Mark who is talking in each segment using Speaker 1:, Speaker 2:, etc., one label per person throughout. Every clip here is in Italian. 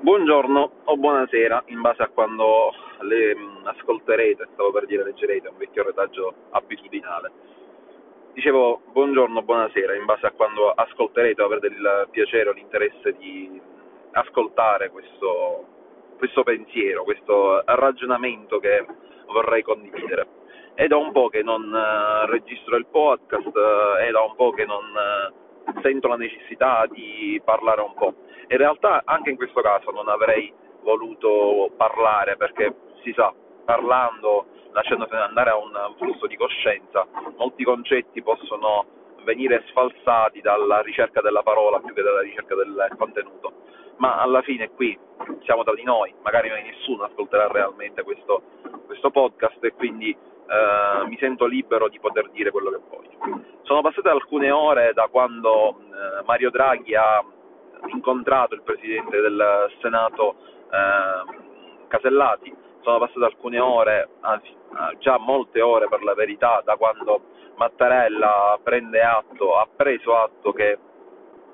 Speaker 1: Buongiorno o buonasera, in base a quando le mh, ascolterete, stavo per dire leggerete, un vecchio retaggio abitudinale. Dicevo buongiorno o buonasera, in base a quando ascolterete o avrete il piacere o l'interesse di ascoltare questo, questo pensiero, questo ragionamento che vorrei condividere. È da un po' che non uh, registro il podcast, uh, è da un po' che non uh, sento la necessità di parlare un po' in realtà anche in questo caso non avrei voluto parlare perché si sa, parlando, lasciandosene andare a un flusso di coscienza, molti concetti possono venire sfalsati dalla ricerca della parola più che dalla ricerca del contenuto. Ma alla fine qui siamo tra di noi, magari nessuno ascolterà realmente questo, questo podcast e quindi eh, mi sento libero di poter dire quello che voglio. Sono passate alcune ore da quando eh, Mario Draghi ha incontrato il Presidente del Senato eh, Casellati, sono passate alcune ore, anzi già molte ore per la verità, da quando Mattarella prende atto, ha preso atto che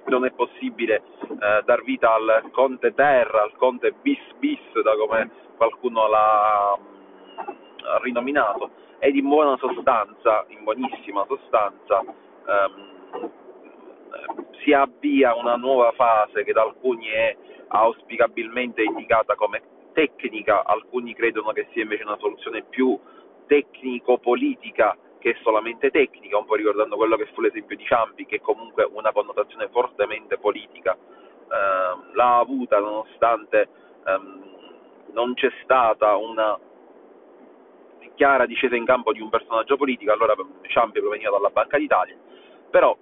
Speaker 1: non è possibile eh, dar vita al Conte Terra, al Conte bis bis, da come qualcuno l'ha rinominato, ed in buona sostanza, in buonissima sostanza, ehm, si avvia una nuova fase che da alcuni è auspicabilmente indicata come tecnica, alcuni credono che sia invece una soluzione più tecnico-politica che solamente tecnica, un po' ricordando quello che fu l'esempio di Ciampi, che comunque una connotazione fortemente politica eh, l'ha avuta nonostante ehm, non c'è stata una chiara discesa in campo di un personaggio politico, allora Ciampi proveniva dalla Banca d'Italia, però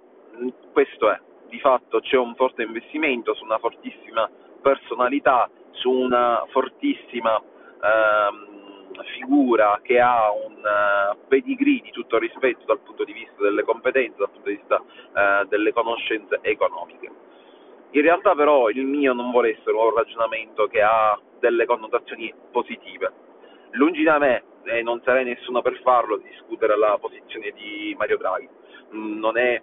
Speaker 1: questo è, di fatto c'è un forte investimento su una fortissima personalità, su una fortissima ehm, figura che ha un uh, pedigree di tutto rispetto dal punto di vista delle competenze, dal punto di vista uh, delle conoscenze economiche. In realtà però il mio non vuole essere un ragionamento che ha delle connotazioni positive. Lungi da me, e non sarei nessuno per farlo, di discutere la posizione di Mario Draghi. Mm, non è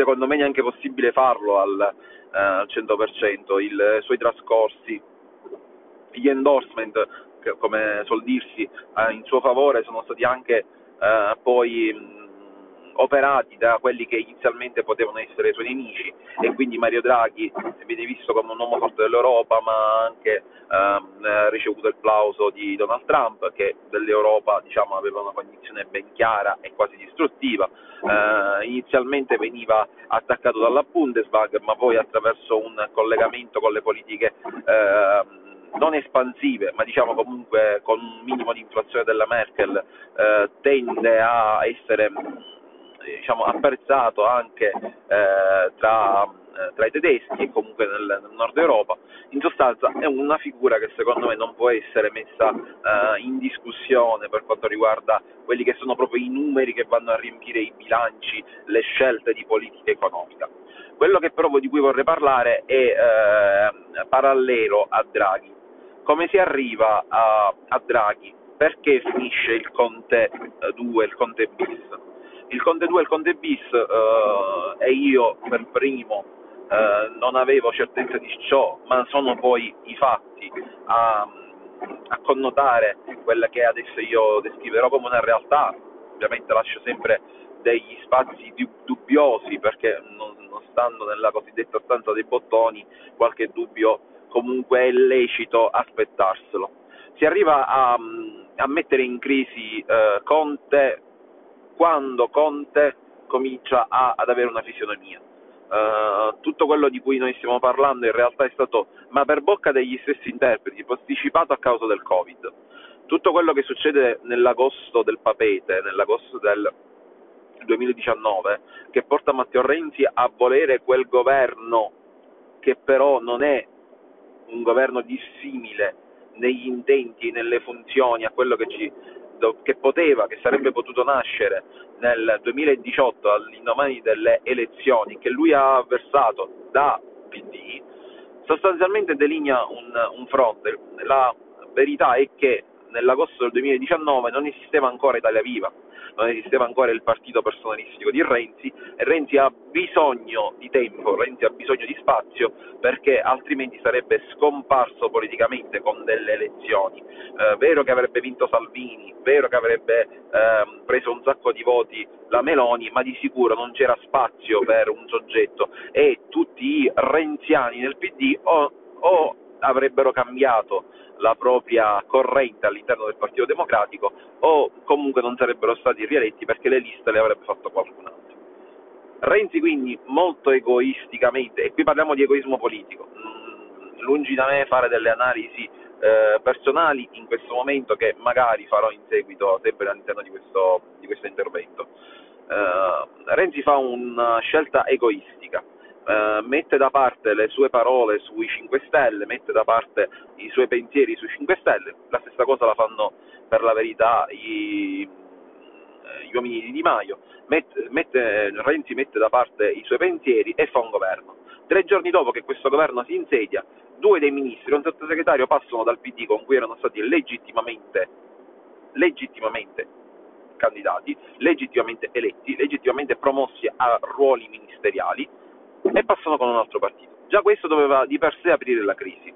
Speaker 1: secondo me neanche possibile farlo al, eh, al 100%, il, i suoi trascorsi, gli endorsement, che, come suol dirsi, eh, in suo favore sono stati anche eh, poi mh, operati da quelli che inizialmente potevano essere i suoi nemici e quindi Mario Draghi viene visto come un uomo forte dell'Europa ma ha anche ehm, ricevuto il plauso di Donald Trump che dell'Europa diciamo, aveva una condizione ben chiara e quasi distruttiva. Eh, inizialmente veniva attaccato dalla Bundesbank ma poi attraverso un collegamento con le politiche eh, non espansive, ma diciamo comunque con un minimo di inflazione della Merkel, eh, tende a essere diciamo, apprezzato anche eh, tra, tra, i tedeschi e comunque nel, nel, nord Europa, in sostanza è una figura che secondo me non può essere messa eh, in discussione per quanto riguarda quelli che sono proprio i numeri che vanno a riempire i bilanci, le scelte di politica economica. Quello che però di cui vorrei parlare è eh, parallelo a Draghi. Come si arriva a, a Draghi? Perché finisce il Conte 2, eh, il Conte bis? il Conte 2 e il Conte bis eh, e io per primo eh, non avevo certezza di ciò, ma sono poi i fatti a, a, connotare quella che adesso io descriverò come una realtà, ovviamente lascio sempre degli spazi dubbiosi perché non, non stando nella cosiddetta stanza dei bottoni qualche dubbio comunque è lecito aspettarselo. Si arriva a, a mettere in crisi eh, Conte quando Conte comincia a, ad avere una fisionomia. Uh, tutto quello di cui noi stiamo parlando in realtà è stato, ma per bocca degli stessi interpreti, posticipato a causa del Covid. Tutto quello che succede nell'agosto del papete, nell'agosto del 2019, che porta Matteo Renzi a volere quel governo che però non è un governo dissimile negli intenti e nelle funzioni a quello che ci che poteva, che sarebbe potuto nascere nel 2018 all'indomani delle elezioni che lui ha avversato da PD, sostanzialmente delinea un, un fronte. La verità è che nell'agosto del 2019 non esisteva ancora Italia Viva, non esisteva ancora il partito personalistico di Renzi e Renzi ha bisogno di tempo, Renzi ha bisogno di spazio perché altrimenti sarebbe scomparso politicamente con delle elezioni. Eh, vero che avrebbe vinto Salvini, vero che avrebbe eh, preso un sacco di voti la Meloni, ma di sicuro non c'era spazio per un soggetto e tutti i renziani nel PD o, o avrebbero cambiato la propria corrente all'interno del Partito Democratico o comunque non sarebbero stati rieletti perché le liste le avrebbe fatto qualcun altro. Renzi quindi molto egoisticamente, e qui parliamo di egoismo politico, mm, lungi da me fare delle analisi eh, personali in questo momento che magari farò in seguito sempre all'interno di questo, di questo intervento. Eh, Renzi fa una scelta egoistica, eh, mette da parte le sue parole sui 5 Stelle, mette da parte i suoi pensieri sui 5 Stelle, la stessa cosa la fanno per la verità i, eh, gli uomini di Di Maio, mette, mette, Renzi mette da parte i suoi pensieri e fa un governo. Tre giorni dopo che questo governo si insedia, due dei ministri e un sottosegretario passano dal PD con cui erano stati legittimamente, legittimamente candidati, legittimamente eletti, legittimamente promossi a ruoli ministeriali, e passano con un altro partito. Già questo doveva di per sé aprire la crisi.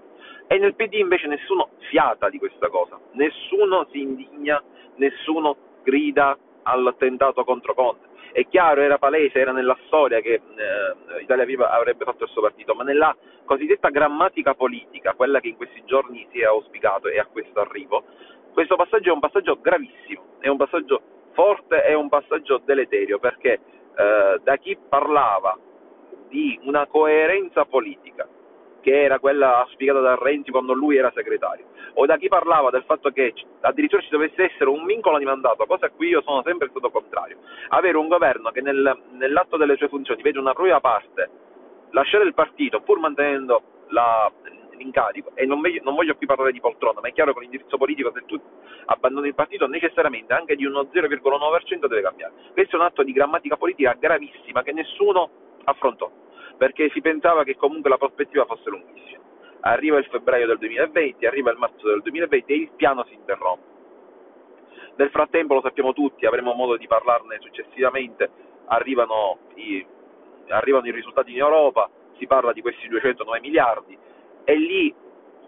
Speaker 1: E nel PD invece nessuno fiata di questa cosa, nessuno si indigna, nessuno grida all'attentato contro Conte. È chiaro, era palese, era nella storia che eh, Italia Viva avrebbe fatto il suo partito, ma nella cosiddetta grammatica politica, quella che in questi giorni si è auspicato e a questo arrivo, questo passaggio è un passaggio gravissimo, è un passaggio forte, è un passaggio deleterio, perché eh, da chi parlava di una coerenza politica, che era quella spiegata da Renzi quando lui era segretario, o da chi parlava del fatto che addirittura ci dovesse essere un vincolo di mandato, cosa a cui io sono sempre stato contrario. Avere un governo che nel, nell'atto delle sue funzioni vede una propria parte lasciare il partito pur mantenendo la, l'incarico, e non voglio, non voglio, qui parlare di poltrona, ma è chiaro che l'indirizzo politico se tu abbandoni il partito necessariamente anche di uno 0,9% deve cambiare. Questo è un atto di grammatica politica gravissima che nessuno affrontò perché si pensava che comunque la prospettiva fosse lunghissima. Arriva il febbraio del 2020, arriva il marzo del 2020 e il piano si interrompe. Nel frattempo, lo sappiamo tutti, avremo modo di parlarne successivamente, arrivano i, arrivano i risultati in Europa, si parla di questi 209 miliardi e lì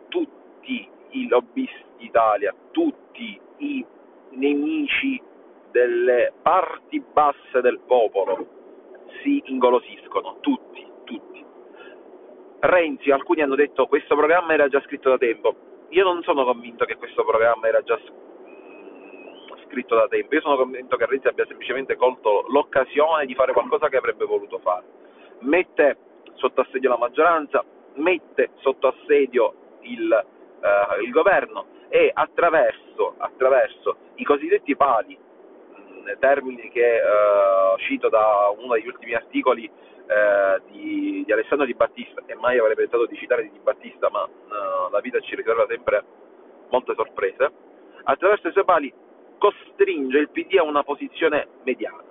Speaker 1: tutti i lobbisti d'Italia, tutti i nemici delle parti basse del popolo si ingolosiscono, tutti tutti. Renzi, alcuni hanno detto questo programma era già scritto da tempo. Io non sono convinto che questo programma era già scritto da tempo, io sono convinto che Renzi abbia semplicemente colto l'occasione di fare qualcosa che avrebbe voluto fare. Mette sotto assedio la maggioranza, mette sotto assedio il, eh, il governo e attraverso, attraverso, i cosiddetti pali, termini che eh, cito da uno degli ultimi articoli eh, di, di, Alessandro Di Battista, e mai avrei pensato di citare Di Battista, ma uh, la vita ci riserva sempre molte sorprese, attraverso i suoi pali costringe il PD a una posizione mediana.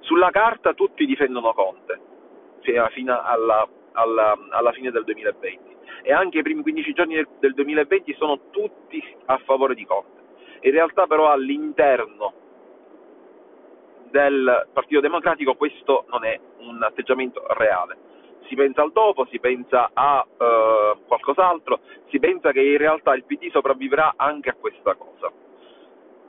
Speaker 1: Sulla carta tutti difendono Conte, fino alla, alla, alla fine del 2020, e anche i primi 15 giorni del, del 2020 sono tutti a favore di Conte. In realtà però all'interno del Partito Democratico questo non è un atteggiamento reale. Si pensa al dopo, si pensa a eh, qualcos'altro, si pensa che in realtà il PD sopravvivrà anche a questa cosa.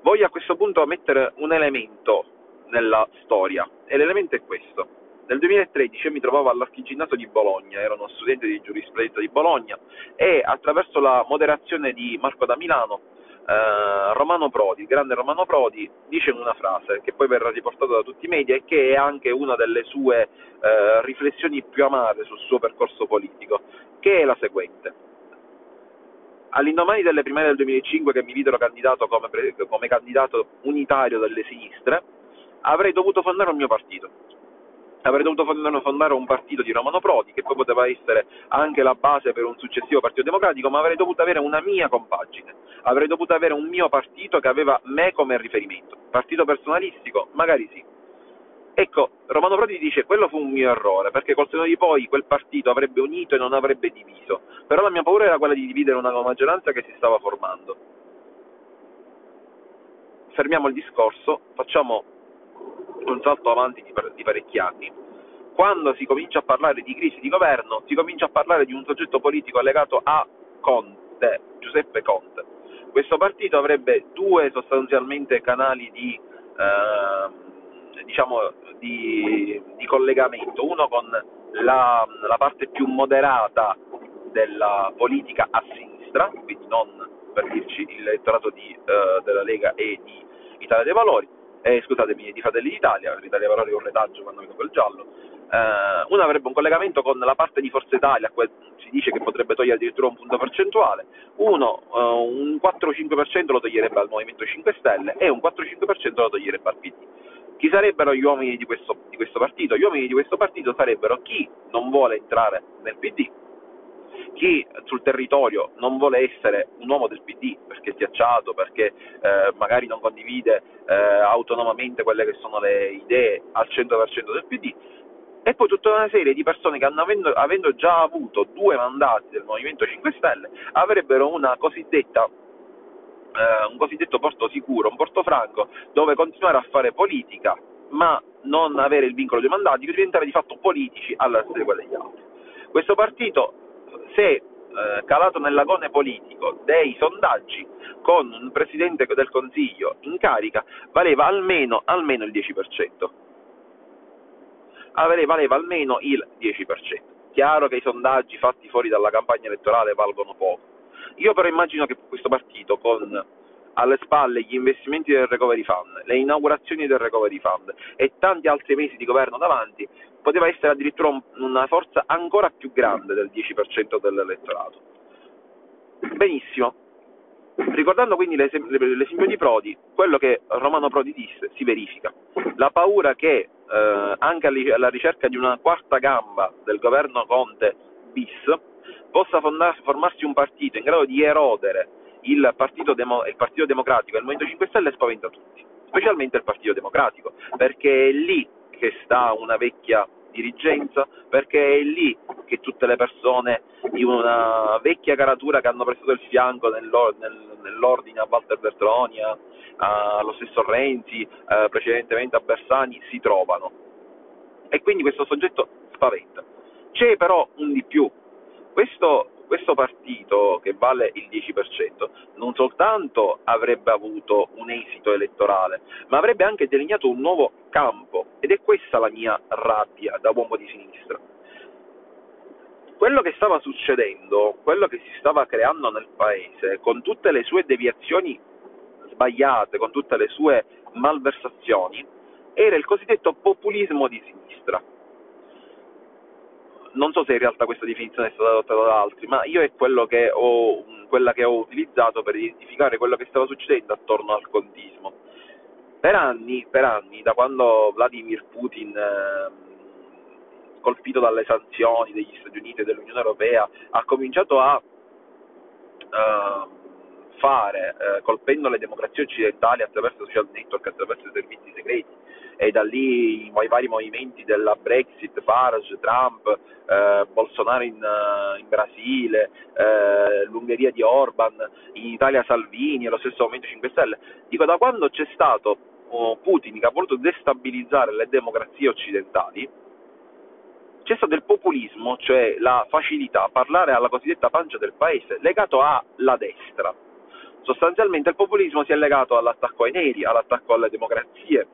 Speaker 1: Voglio a questo punto mettere un elemento nella storia e l'elemento è questo. Nel 2013 io mi trovavo all'Archiginnato di Bologna, ero uno studente di giurisprudenza di Bologna e attraverso la moderazione di Marco da Milano eh, Romano Prodi, il grande Romano Prodi, dice una frase che poi verrà riportata da tutti i media e che è anche una delle sue eh, riflessioni più amate sul suo percorso politico, che è la seguente. All'indomani delle primarie del 2005 che mi videro candidato come, come candidato unitario delle sinistre, avrei dovuto fondare un mio partito avrei dovuto fondare un partito di Romano Prodi, che poi poteva essere anche la base per un successivo Partito Democratico, ma avrei dovuto avere una mia compagine, avrei dovuto avere un mio partito che aveva me come riferimento. Partito personalistico? Magari sì. Ecco, Romano Prodi dice quello fu un mio errore, perché col seno di poi quel partito avrebbe unito e non avrebbe diviso, però la mia paura era quella di dividere una maggioranza che si stava formando. fermiamo il discorso, facciamo un salto avanti di, di parecchi anni. Quando si comincia a parlare di crisi di governo, si comincia a parlare di un soggetto politico legato a Conte, Giuseppe Conte. Questo partito avrebbe due sostanzialmente canali di, eh, diciamo, di, di collegamento, uno con la, la, parte più moderata della politica a sinistra, quindi non per dirci l'elettorato di, eh, della Lega e di Italia dei Valori, eh, scusatemi, di Fratelli d'Italia, l'Italia Valori è un retaggio quando vedo quel giallo, eh, uno avrebbe un collegamento con la parte di Forza Italia, si dice che potrebbe togliere addirittura un punto percentuale, uno eh, un 4-5% lo toglierebbe al Movimento 5 Stelle e un 4-5% lo toglierebbe al PD. Chi sarebbero gli uomini di questo, di questo partito? Gli uomini di questo partito sarebbero chi non vuole entrare nel PD, chi sul territorio non vuole essere un uomo del PD perché è schiacciato, perché eh, magari non condivide eh, autonomamente quelle che sono le idee al 100% del PD, e poi tutta una serie di persone che avendo, avendo già avuto due mandati del Movimento 5 Stelle avrebbero una cosiddetta eh, un cosiddetto porto sicuro, un porto franco, dove continuare a fare politica, ma non avere il vincolo dei mandati, diventare di fatto politici alla stregua degli altri. Questo partito, se eh, calato nell'agone politico dei sondaggi, con un Presidente del Consiglio in carica, valeva almeno, almeno il 10%. valeva almeno il 10%. Chiaro che i sondaggi fatti fuori dalla campagna elettorale valgono poco, io però immagino che questo partito con alle spalle gli investimenti del Recovery Fund, le inaugurazioni del Recovery Fund e tanti altri mesi di governo davanti, poteva essere addirittura un, una forza ancora più grande del 10% dell'elettorato. Benissimo. Ricordando quindi l'esempio di Prodi, quello che Romano Prodi disse si verifica. La paura che eh, anche alla ricerca di una quarta gamba del governo Conte bis possa formarsi un partito in grado di erodere il Partito, Demo- il partito Democratico e il Movimento 5 Stelle spaventa tutti, specialmente il Partito Democratico, perché è lì che sta una vecchia dirigenza, perché è lì che tutte le persone di una vecchia caratura che hanno prestato il fianco nell'ordine a Walter Bertroni, allo stesso Renzi, eh, precedentemente a Bersani, si trovano. E quindi questo soggetto spaventa. C'è però un di più, questo, questo partito che vale il 10% non soltanto avrebbe avuto un esito elettorale, ma avrebbe anche delineato un nuovo campo ed è questa la mia rabbia da uomo di sinistra. Quello che stava succedendo, quello che si stava creando nel paese, con tutte le sue deviazioni sbagliate, con tutte le sue malversazioni, era il cosiddetto populismo di sinistra non so se in realtà questa definizione è stata adottata da altri, ma io è che ho, quella che ho utilizzato per identificare quello che stava succedendo attorno al contismo. Per anni, per anni da quando Vladimir Putin, eh, colpito dalle sanzioni degli Stati Uniti e dell'Unione Europea, ha cominciato a eh, fare, eh, colpendo le democrazie occidentali attraverso social network, attraverso i servizi segreti, e da lì i vari movimenti della Brexit, Farage, Trump, eh, Bolsonaro in, in Brasile, eh, l'Ungheria di Orban, in Italia Salvini e lo stesso Movimento 5 Stelle. Dico, da quando c'è stato oh, Putin che ha voluto destabilizzare le democrazie occidentali, c'è stato il populismo, cioè la facilità a parlare alla cosiddetta pancia del paese, legato alla destra. Sostanzialmente il populismo si è legato all'attacco ai neri, all'attacco alle democrazie,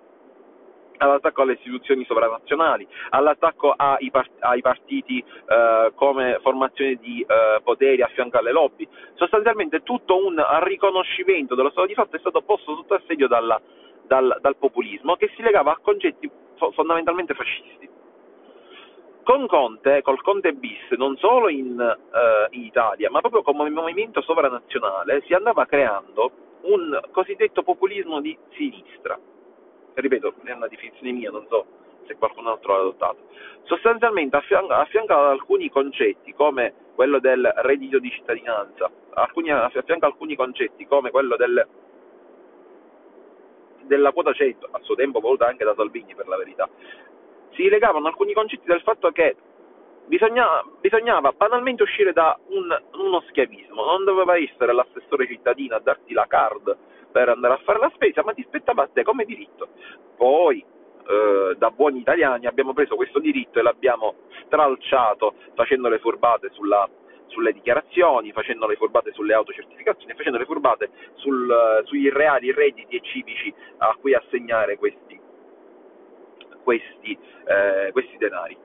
Speaker 1: all'attacco alle istituzioni sovranazionali, all'attacco ai, part- ai partiti eh, come formazione di eh, poteri a fianco alle lobby. Sostanzialmente tutto un riconoscimento dello Stato di fatto è stato posto sotto assedio dalla, dal, dal, populismo che si legava a concetti fondamentalmente fascisti. Con Conte, col Conte bis, non solo in, eh, in Italia, ma proprio come movimento sovranazionale, si andava creando un cosiddetto populismo di sinistra ripeto, è una definizione mia, non so se qualcun altro l'ha adottato, sostanzialmente affianca, ad alcuni concetti come quello del reddito di cittadinanza, alcuni, affianca alcuni concetti come quello del, della quota 100, a suo tempo voluta anche da Salvini per la verità, si legavano alcuni concetti del fatto che bisognava, bisognava banalmente uscire da un, uno schiavismo, non doveva essere l'assessore cittadino a darti la card per andare a fare la spesa, ma ti spettava a te come diritto. Poi, eh, da buoni italiani, abbiamo preso questo diritto e l'abbiamo stralciato facendo le furbate sulla, sulle dichiarazioni, facendo le furbate sulle autocertificazioni, facendo le furbate sul, sugli reali redditi e civici a cui assegnare questi, questi, eh, questi denari.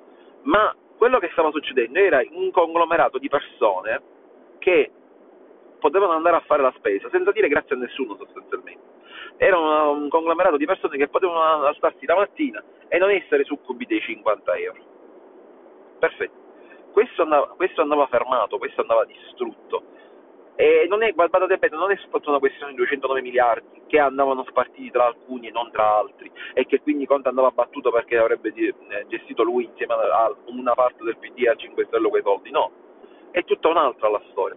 Speaker 1: Ma quello che stava succedendo era un conglomerato di persone che potevano andare a fare la spesa senza dire grazie a nessuno sostanzialmente. Era un, conglomerato di persone che potevano alzarsi la mattina e non essere succubi dei 50 euro. Perfetto. Questo andava, questo andava fermato, questo andava distrutto. E non è, guardate bene, non è soltanto una questione di 209 miliardi che andavano spartiti tra alcuni e non tra altri e che quindi Conte andava battuto perché avrebbe eh, gestito lui insieme a una parte del PD a 5 Stelle quei soldi, no, è tutta un'altra la storia.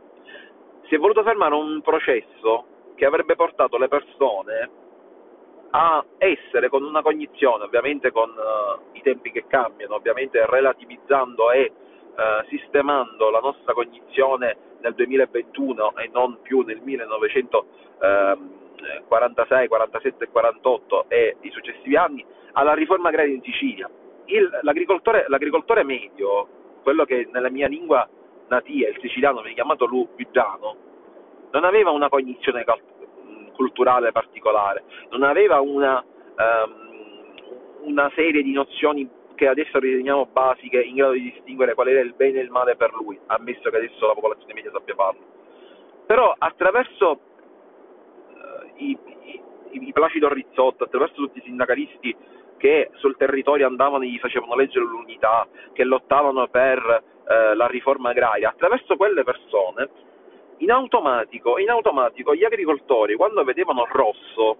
Speaker 1: Si è voluto fermare un processo che avrebbe portato le persone a essere con una cognizione, ovviamente con uh, i tempi che cambiano, ovviamente relativizzando e uh, sistemando la nostra cognizione nel 2021 e non più nel 1946, 47 e 48 e i successivi anni, alla riforma agraria in Sicilia. Il, l'agricoltore, l'agricoltore medio, quello che nella mia lingua natia, il siciliano, viene chiamato lupigiano, non aveva una cognizione culturale particolare, non aveva una, um, una serie di nozioni che adesso riteniamo basiche in grado di distinguere qual era il bene e il male per lui, ammesso che adesso la popolazione media sappia farlo. Però attraverso uh, i, i, i Placido Rizzotto, attraverso tutti i sindacalisti che sul territorio andavano e gli facevano leggere l'unità, che lottavano per uh, la riforma agraria, attraverso quelle persone, in automatico, in automatico gli agricoltori, quando vedevano rosso,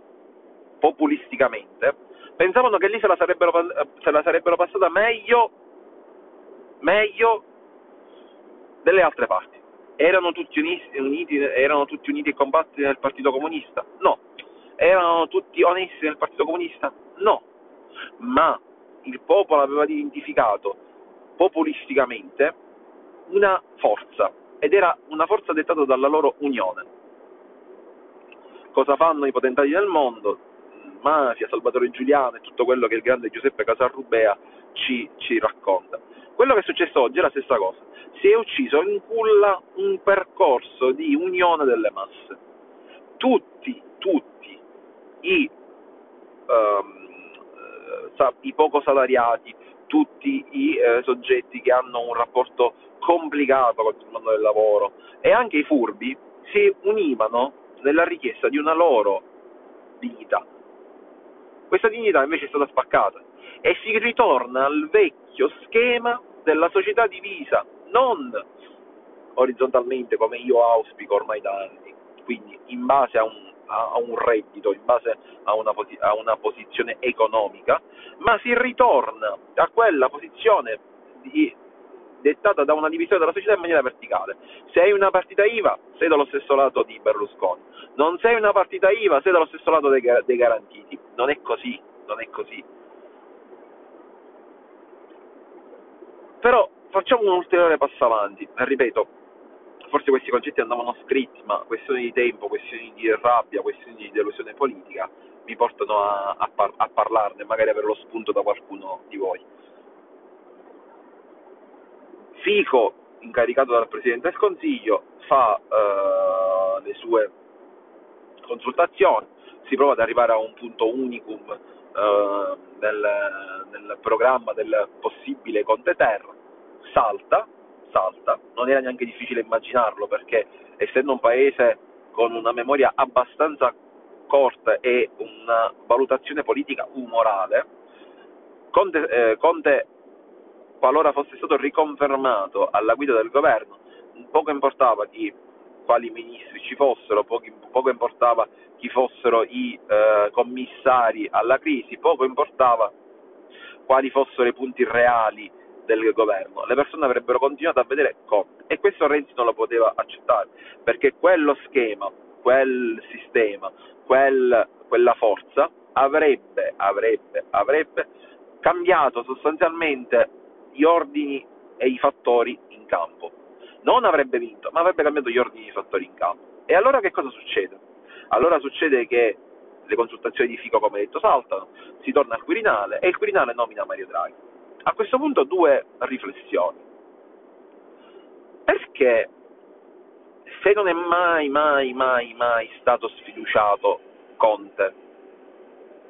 Speaker 1: populisticamente, pensavano che lì se la sarebbero, se la sarebbero passata meglio, meglio delle altre parti. Erano tutti uniti, uniti, erano tutti uniti e compatti nel Partito Comunista? No. Erano tutti onesti nel Partito Comunista? No. Ma il popolo aveva identificato populisticamente una forza ed era una forza dettata dalla loro unione. Cosa fanno i potentati del mondo? mafia, Salvatore Giuliano e tutto quello che il grande Giuseppe Casarrubea ci, ci racconta. Quello che è successo oggi è la stessa cosa. Si è ucciso in culla un percorso di unione delle masse. Tutti, tutti i, um, i poco salariati, tutti i eh, soggetti che hanno un rapporto complicato con il mondo del lavoro. E anche i furbi si univano nella richiesta di una loro dignità, questa dignità invece è stata spaccata e si ritorna al vecchio schema della società divisa, non orizzontalmente come io auspico ormai da anni, quindi in base a un, a un reddito, in base a una, a una, posizione economica, ma si ritorna a quella posizione di, dettata da una divisione della società in maniera verticale. Se hai una partita IVA, sei dallo stesso lato di Berlusconi. Non sei una partita IVA, sei dallo stesso lato dei, dei garantiti. Non è così, non è così. Però facciamo un ulteriore passo avanti, ripeto, forse questi concetti andavano scritti, ma questioni di tempo, questioni di rabbia, questioni di delusione politica mi portano a, a, par- a parlarne, magari avere lo spunto da qualcuno di voi. Fico, incaricato dal Presidente del Consiglio, fa eh, le sue consultazioni, si prova ad arrivare a un punto unicum eh, nel, nel, programma del possibile Conte Terra, salta, salta, non era neanche difficile immaginarlo perché essendo un paese con una memoria abbastanza corta e una valutazione politica umorale, Conte, eh, Conte qualora fosse stato riconfermato alla guida del governo, poco importava chi, quali ministri ci fossero, poco, poco importava chi fossero i eh, commissari alla crisi, poco importava quali fossero i punti reali del governo. Le persone avrebbero continuato a vedere Conte e questo Renzi non lo poteva accettare perché quello schema, quel sistema, quel, quella forza avrebbe, avrebbe, avrebbe cambiato sostanzialmente gli ordini e i fattori in campo. Non avrebbe vinto, ma avrebbe cambiato gli ordini e i fattori in campo. E allora che cosa succede? Allora succede che le consultazioni di Fico, come detto, saltano, si torna al Quirinale e il Quirinale nomina Mario Draghi. A questo punto due riflessioni. Perché se non è mai, mai, mai, mai stato sfiduciato Conte,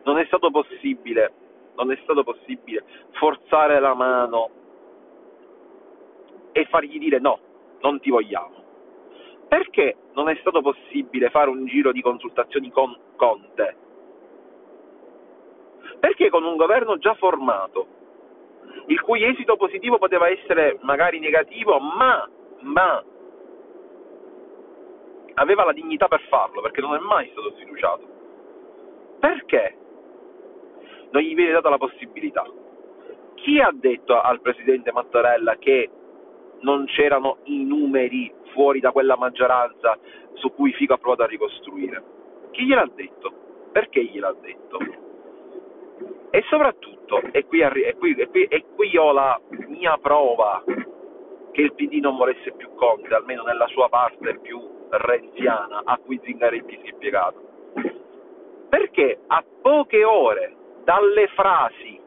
Speaker 1: non è stato possibile, non è stato possibile forzare la mano e fargli dire no, non ti vogliamo. Perché non è stato possibile fare un giro di consultazioni con Conte? Perché con un governo già formato, il cui esito positivo poteva essere magari negativo, ma, ma aveva la dignità per farlo, perché non è mai stato sfiduciato. Perché non gli viene data la possibilità? Chi ha detto al presidente Mattarella che non c'erano i numeri fuori da quella maggioranza su cui Fico ha provato a ricostruire? Chi gliel'ha detto? Perché gliel'ha detto? E soprattutto, e qui, e qui, e qui, e qui ho la mia prova che il PD non volesse più Conte, almeno nella sua parte più renziana a cui Zingaretti si è piegato. Perché a poche ore dalle frasi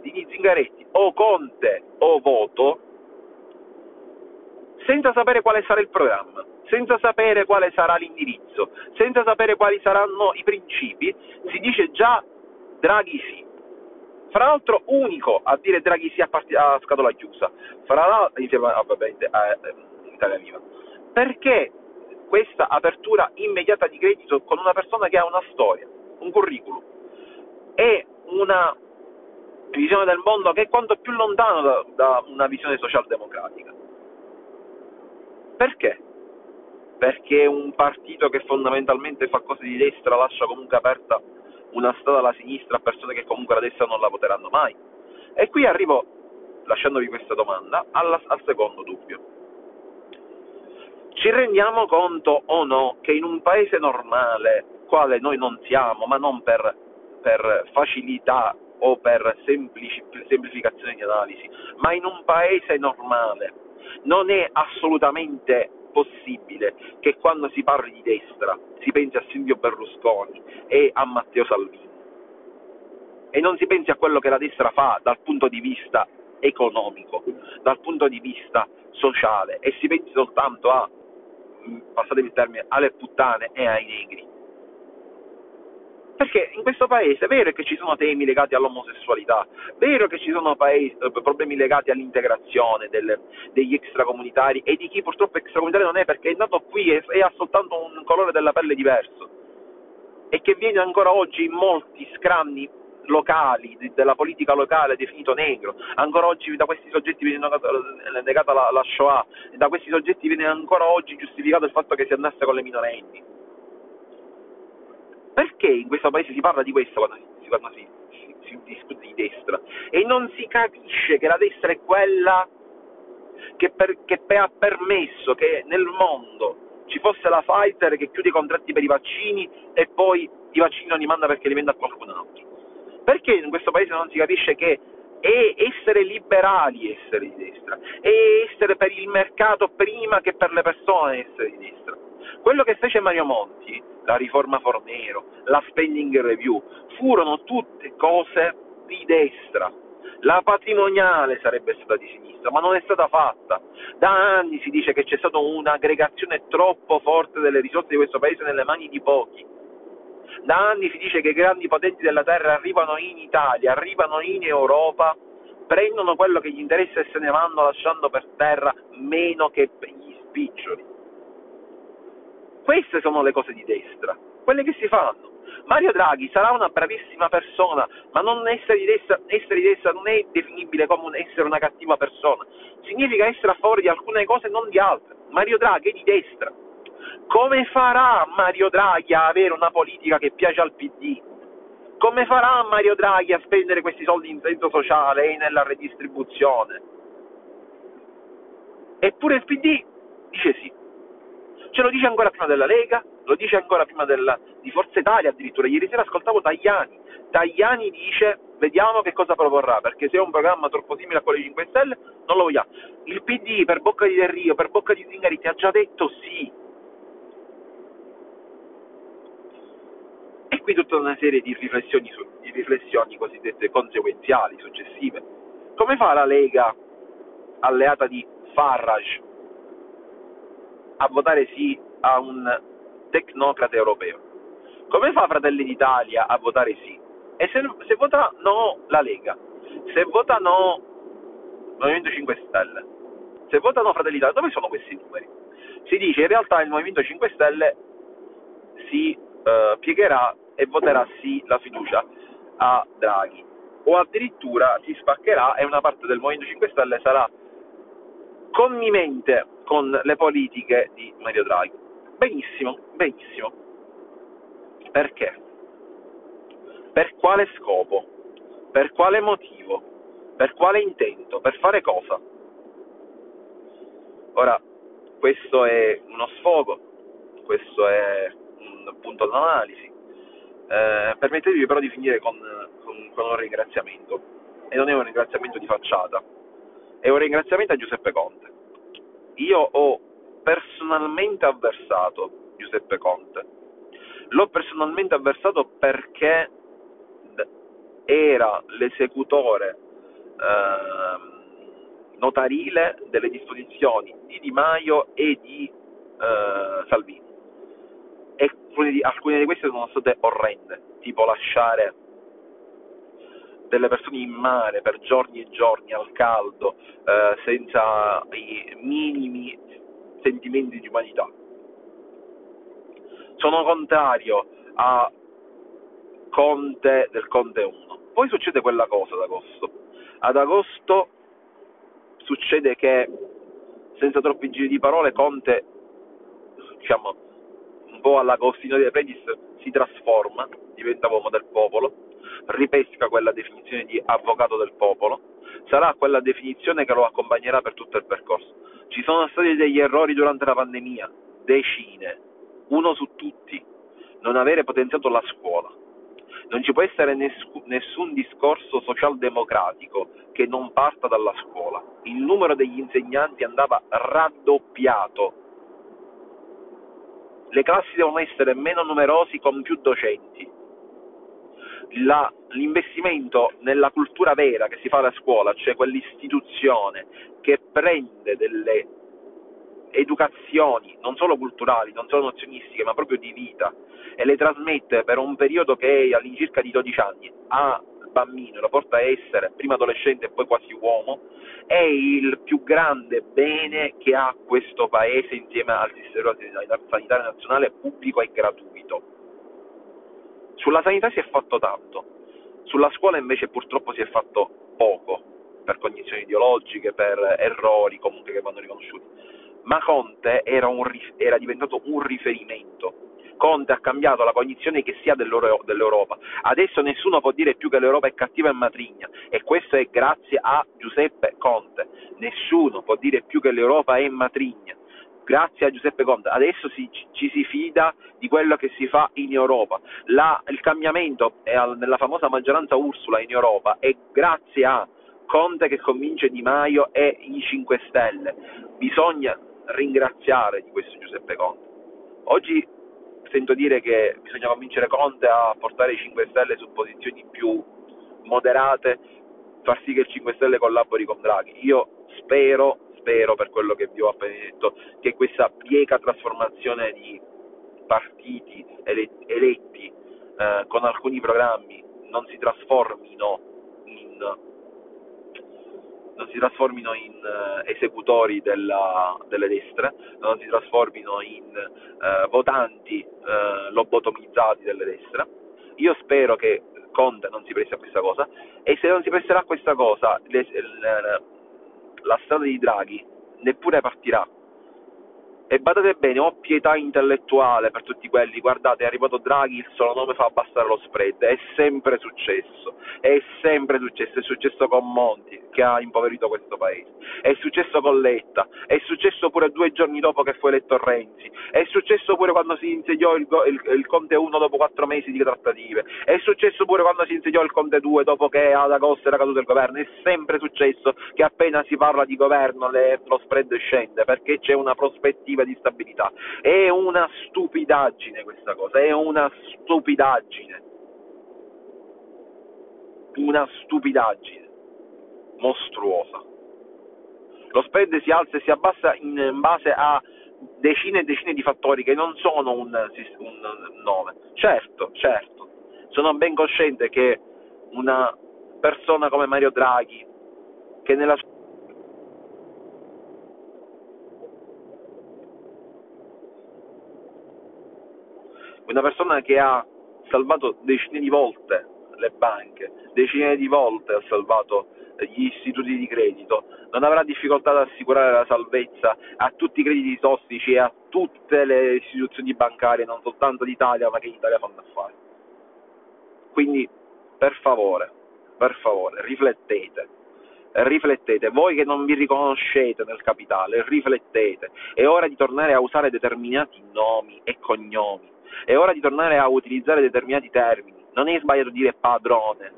Speaker 1: di Zingaretti o Conte o voto, senza sapere quale sarà il programma, senza sapere quale sarà l'indirizzo, senza sapere quali saranno i principi, si dice già Draghi sì. Fra l'altro unico a dire Draghi sì a, part- a scatola chiusa, fra l'altro, insieme a eh, Italia Viva perché questa apertura immediata di credito con una persona che ha una storia, un curriculum e una visione del mondo che è quanto più lontano da, da una visione socialdemocratica. Perché? Perché un partito che fondamentalmente fa cose di destra lascia comunque aperta una strada alla sinistra a persone che comunque la destra non la voteranno mai. E qui arrivo, lasciandovi questa domanda, alla, al secondo dubbio ci rendiamo conto o no che in un paese normale, quale noi non siamo, ma non per, per facilità o per semplici, semplificazione di analisi, ma in un paese normale non è assolutamente possibile che quando si parli di destra si pensi a Silvio Berlusconi e a Matteo Salvini e non si pensi a quello che la destra fa dal punto di vista economico, dal punto di vista sociale e si pensi soltanto a passatemi il termine, alle puttane e ai negri. Perché in questo paese è vero che ci sono temi legati all'omosessualità, è vero che ci sono paesi, eh, problemi legati all'integrazione del, degli extracomunitari e di chi purtroppo extracomunitario non è perché è nato qui e, e ha soltanto un colore della pelle diverso. E che viene ancora oggi in molti scranni locali, della politica locale definito negro, ancora oggi da questi soggetti viene negata la, la Shoah, da questi soggetti viene ancora oggi giustificato il fatto che si andasse con le minorenni. Perché in questo paese si parla di questo quando si, quando si, si, si discute di destra? E non si capisce che la destra è quella che, per, che ha permesso che nel mondo ci fosse la Pfizer che chiude i contratti per i vaccini e poi i vaccini non li manda perché li vende a qualcun altro. Perché in questo paese non si capisce che è essere liberali essere di destra, è essere per il mercato prima che per le persone essere di destra. Quello che fece Mario Monti, la riforma Fornero, la spending review, furono tutte cose di destra. La patrimoniale sarebbe stata di sinistra, ma non è stata fatta. Da anni si dice che c'è stata un'aggregazione troppo forte delle risorse di questo paese nelle mani di pochi da anni si dice che i grandi potenti della terra arrivano in Italia, arrivano in Europa, prendono quello che gli interessa e se ne vanno lasciando per terra meno che gli spiccioli. Queste sono le cose di destra, quelle che si fanno. Mario Draghi sarà una bravissima persona, ma non essere di destra, essere di destra non è definibile come essere una cattiva persona. Significa essere a favore di alcune cose e non di altre. Mario Draghi è di destra come farà Mario Draghi a avere una politica che piace al PD? Come farà Mario Draghi a spendere questi soldi in senso sociale e nella redistribuzione? Eppure il PD dice sì. Ce lo dice ancora prima della Lega, lo dice ancora prima della, di Forza Italia addirittura. Ieri sera ascoltavo Tagliani. Tagliani dice vediamo che cosa proporrà, perché se è un programma troppo simile a quello di 5 Stelle non lo vogliamo. Il PD per bocca di Del Rio, per bocca di Zingaretti ha già detto sì qui tutta una serie di riflessioni, di riflessioni cosiddette conseguenziali, successive. Come fa la Lega, alleata di Farage, a votare sì a un tecnocrata europeo? Come fa Fratelli d'Italia a votare sì? E se, se vota no la Lega, se vota no Movimento 5 Stelle, se vota no Fratelli d'Italia, dove sono questi numeri? Si dice in realtà il Movimento 5 Stelle si eh, piegherà e voterà sì la fiducia a Draghi o addirittura si spaccherà e una parte del Movimento 5 Stelle sarà connimente con le politiche di Mario Draghi. Benissimo, benissimo. Perché? Per quale scopo? Per quale motivo? Per quale intento? Per fare cosa? Ora, questo è uno sfogo, questo è un punto d'analisi. Eh, permettetevi però di finire con, con, con un ringraziamento. E non è un ringraziamento di facciata, è un ringraziamento a Giuseppe Conte. Io ho personalmente avversato Giuseppe Conte. L'ho personalmente avversato perché era l'esecutore eh, notarile delle disposizioni di Di Maio e di eh, Salvini. E alcune di, queste sono state orrende, tipo lasciare delle persone in mare per giorni e giorni al caldo, eh, senza i minimi sentimenti di umanità. Sono contrario a Conte del Conte 1. Poi succede quella cosa ad agosto. Ad agosto succede che, senza troppi giri di parole, Conte, diciamo, un po' all'Agostino De Predis, si trasforma, diventa uomo del popolo, ripesca quella definizione di avvocato del popolo, sarà quella definizione che lo accompagnerà per tutto il percorso. Ci sono stati degli errori durante la pandemia, decine, uno su tutti, non avere potenziato la scuola. Non ci può essere nessun discorso socialdemocratico che non parta dalla scuola. Il numero degli insegnanti andava raddoppiato. Le classi devono essere meno numerosi con più docenti la, l'investimento nella cultura vera che si fa alla scuola, cioè quell'istituzione che prende delle educazioni non solo culturali, non solo nozionistiche, ma proprio di vita e le trasmette per un periodo che è all'incirca di 12 anni al bambino, lo porta a essere prima adolescente e poi quasi uomo, è il più grande bene che ha questo paese insieme al sistema sanitario nazionale pubblico e gratuito sulla sanità si è fatto tanto, sulla scuola invece purtroppo si è fatto poco, per cognizioni ideologiche, per errori comunque che vanno riconosciuti. Ma Conte era, un, era diventato un riferimento. Conte ha cambiato la cognizione che si ha dell'Europa. Adesso nessuno può dire più che l'Europa è cattiva e matrigna e questo è grazie a Giuseppe Conte. Nessuno può dire più che l'Europa è matrigna grazie a Giuseppe Conte. Adesso si, ci si fida di quello che si fa in Europa. La, il cambiamento al, nella famosa maggioranza Ursula in Europa è grazie a Conte che convince Di Maio e i 5 Stelle. Bisogna ringraziare di questo Giuseppe Conte. Oggi sento dire che bisogna convincere Conte a portare i 5 Stelle su posizioni più moderate, far sì che il 5 Stelle collabori con Draghi. Io spero spero, per quello che vi ho appena detto, che questa bieca trasformazione di partiti eletti eh, con alcuni programmi non si trasformino in, si trasformino in uh, esecutori della, delle destre, non si trasformino in uh, votanti uh, lobotomizzati delle destre. Io spero che Conte non si presti a questa cosa e se non si presterà a questa cosa le, le, la strada di Draghi neppure partirà. E badate bene, ho pietà intellettuale per tutti quelli, guardate, è arrivato Draghi, il solo nome fa abbassare lo spread, è sempre successo, è sempre successo, è successo con Monti, che ha impoverito questo paese. È successo con Letta, è successo pure due giorni dopo che fu eletto Renzi, è successo pure quando si insediò il, il, il Conte 1 dopo quattro mesi di trattative, è successo pure quando si insediò il Conte 2 dopo che ad agosto era caduto il governo, è sempre successo che appena si parla di governo le, lo spread scende perché c'è una prospettiva di stabilità. È una stupidaggine questa cosa, è una stupidaggine. Una stupidaggine mostruosa. Lo spread si alza e si abbassa in base a decine e decine di fattori che non sono un, un nome. Certo, certo, sono ben cosciente che una persona come Mario Draghi, che nella sua una persona che ha salvato decine di volte le banche, decine di volte ha salvato gli istituti di credito, non avrà difficoltà ad assicurare la salvezza a tutti i crediti tossici e a tutte le istituzioni bancarie, non soltanto d'Italia, ma che in Italia fanno affari. Quindi, per favore, per favore, riflettete, riflettete, voi che non vi riconoscete nel capitale, riflettete, è ora di tornare a usare determinati nomi e cognomi, è ora di tornare a utilizzare determinati termini, non è sbagliato dire padrone,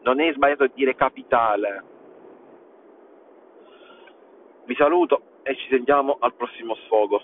Speaker 1: non è sbagliato dire capitale. Vi saluto e ci sentiamo al prossimo sfogo.